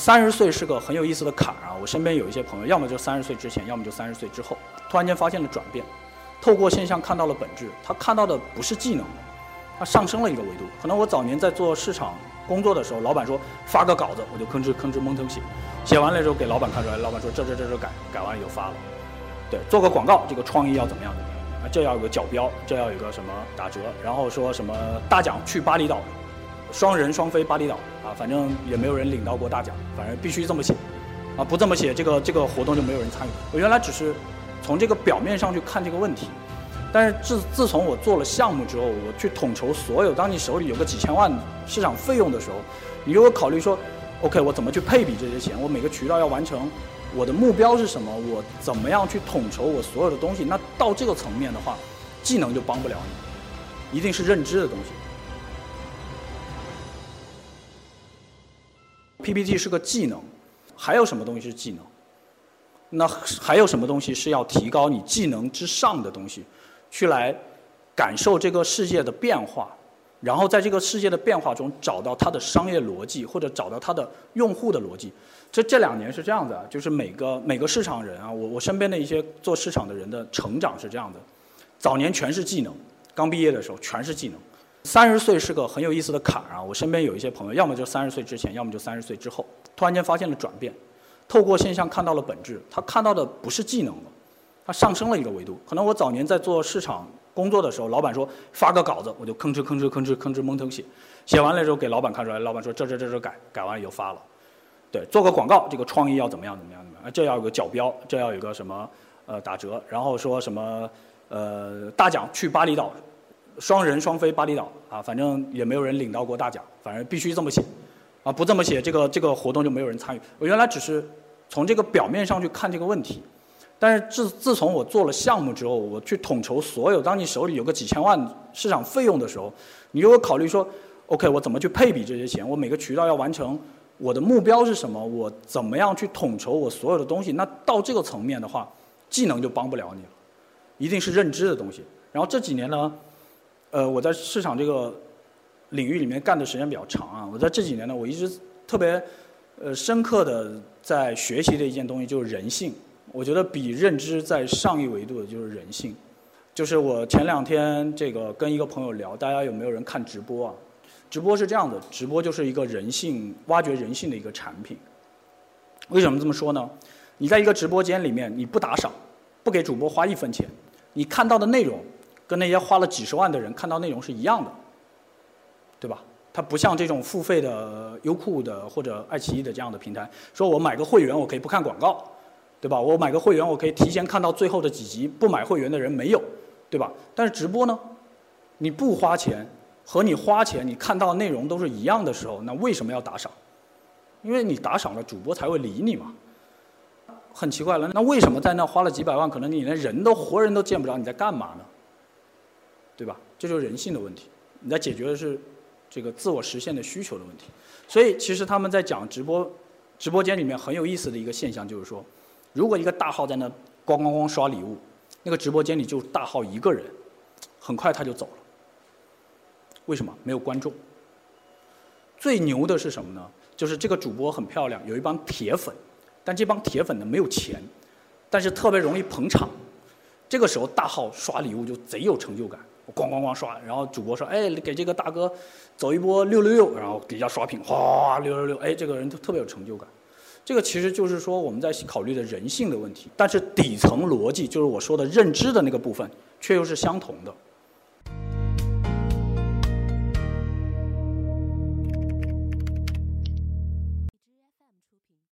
三十岁是个很有意思的坎儿啊！我身边有一些朋友，要么就三十岁之前，要么就三十岁之后，突然间发现了转变，透过现象看到了本质。他看到的不是技能，他上升了一个维度。可能我早年在做市场工作的时候，老板说发个稿子，我就吭哧吭哧蒙腾写，写完了之后给老板看出来，老板说这这这这改，改完就发了。对，做个广告，这个创意要怎么样怎么样啊？这要有个角标，这要有个什么打折，然后说什么大奖去巴厘岛。双人双飞巴厘岛啊，反正也没有人领到过大奖，反正必须这么写，啊，不这么写，这个这个活动就没有人参与。我原来只是从这个表面上去看这个问题，但是自自从我做了项目之后，我去统筹所有，当你手里有个几千万市场费用的时候，你如果考虑说，OK，我怎么去配比这些钱？我每个渠道要完成，我的目标是什么？我怎么样去统筹我所有的东西？那到这个层面的话，技能就帮不了你，一定是认知的东西。PPT 是个技能，还有什么东西是技能？那还有什么东西是要提高你技能之上的东西，去来感受这个世界的变化，然后在这个世界的变化中找到它的商业逻辑，或者找到它的用户的逻辑。这这两年是这样的，就是每个每个市场人啊，我我身边的一些做市场的人的成长是这样的：早年全是技能，刚毕业的时候全是技能。三十岁是个很有意思的坎儿啊！我身边有一些朋友，要么就三十岁之前，要么就三十岁之后，突然间发现了转变，透过现象看到了本质。他看到的不是技能了，他上升了一个维度。可能我早年在做市场工作的时候，老板说发个稿子，我就吭哧吭哧吭哧吭哧蒙腾写，写完了之后给老板看出来，老板说这这这这改，改完了就发了。对，做个广告，这个创意要怎么样怎么样怎么样？这要有个角标，这要有个什么呃打折，然后说什么呃大奖去巴厘岛。双人双飞巴厘岛啊，反正也没有人领到过大奖，反正必须这么写，啊，不这么写，这个这个活动就没有人参与。我原来只是从这个表面上去看这个问题，但是自自从我做了项目之后，我去统筹所有，当你手里有个几千万市场费用的时候，你如果考虑说，OK，我怎么去配比这些钱？我每个渠道要完成，我的目标是什么？我怎么样去统筹我所有的东西？那到这个层面的话，技能就帮不了你了，一定是认知的东西。然后这几年呢？呃，我在市场这个领域里面干的时间比较长啊。我在这几年呢，我一直特别呃深刻的在学习的一件东西就是人性。我觉得比认知在上一维度的就是人性。就是我前两天这个跟一个朋友聊，大家有没有人看直播啊？直播是这样的，直播就是一个人性挖掘人性的一个产品。为什么这么说呢？你在一个直播间里面，你不打赏，不给主播花一分钱，你看到的内容。跟那些花了几十万的人看到内容是一样的，对吧？它不像这种付费的优酷的或者爱奇艺的这样的平台，说我买个会员我可以不看广告，对吧？我买个会员我可以提前看到最后的几集，不买会员的人没有，对吧？但是直播呢，你不花钱和你花钱你看到内容都是一样的时候，那为什么要打赏？因为你打赏了，主播才会理你嘛。很奇怪了，那为什么在那花了几百万，可能你连人都活人都见不着，你在干嘛呢？对吧？这就是人性的问题。你在解决的是这个自我实现的需求的问题。所以，其实他们在讲直播直播间里面很有意思的一个现象，就是说，如果一个大号在那咣咣咣刷礼物，那个直播间里就大号一个人，很快他就走了。为什么？没有观众。最牛的是什么呢？就是这个主播很漂亮，有一帮铁粉，但这帮铁粉呢没有钱，但是特别容易捧场。这个时候大号刷礼物就贼有成就感。咣咣咣刷，然后主播说：“哎，给这个大哥走一波六六六。”然后底下刷屏，哗六六六，哎，这个人就特别有成就感。这个其实就是说我们在考虑的人性的问题，但是底层逻辑就是我说的认知的那个部分，却又是相同的。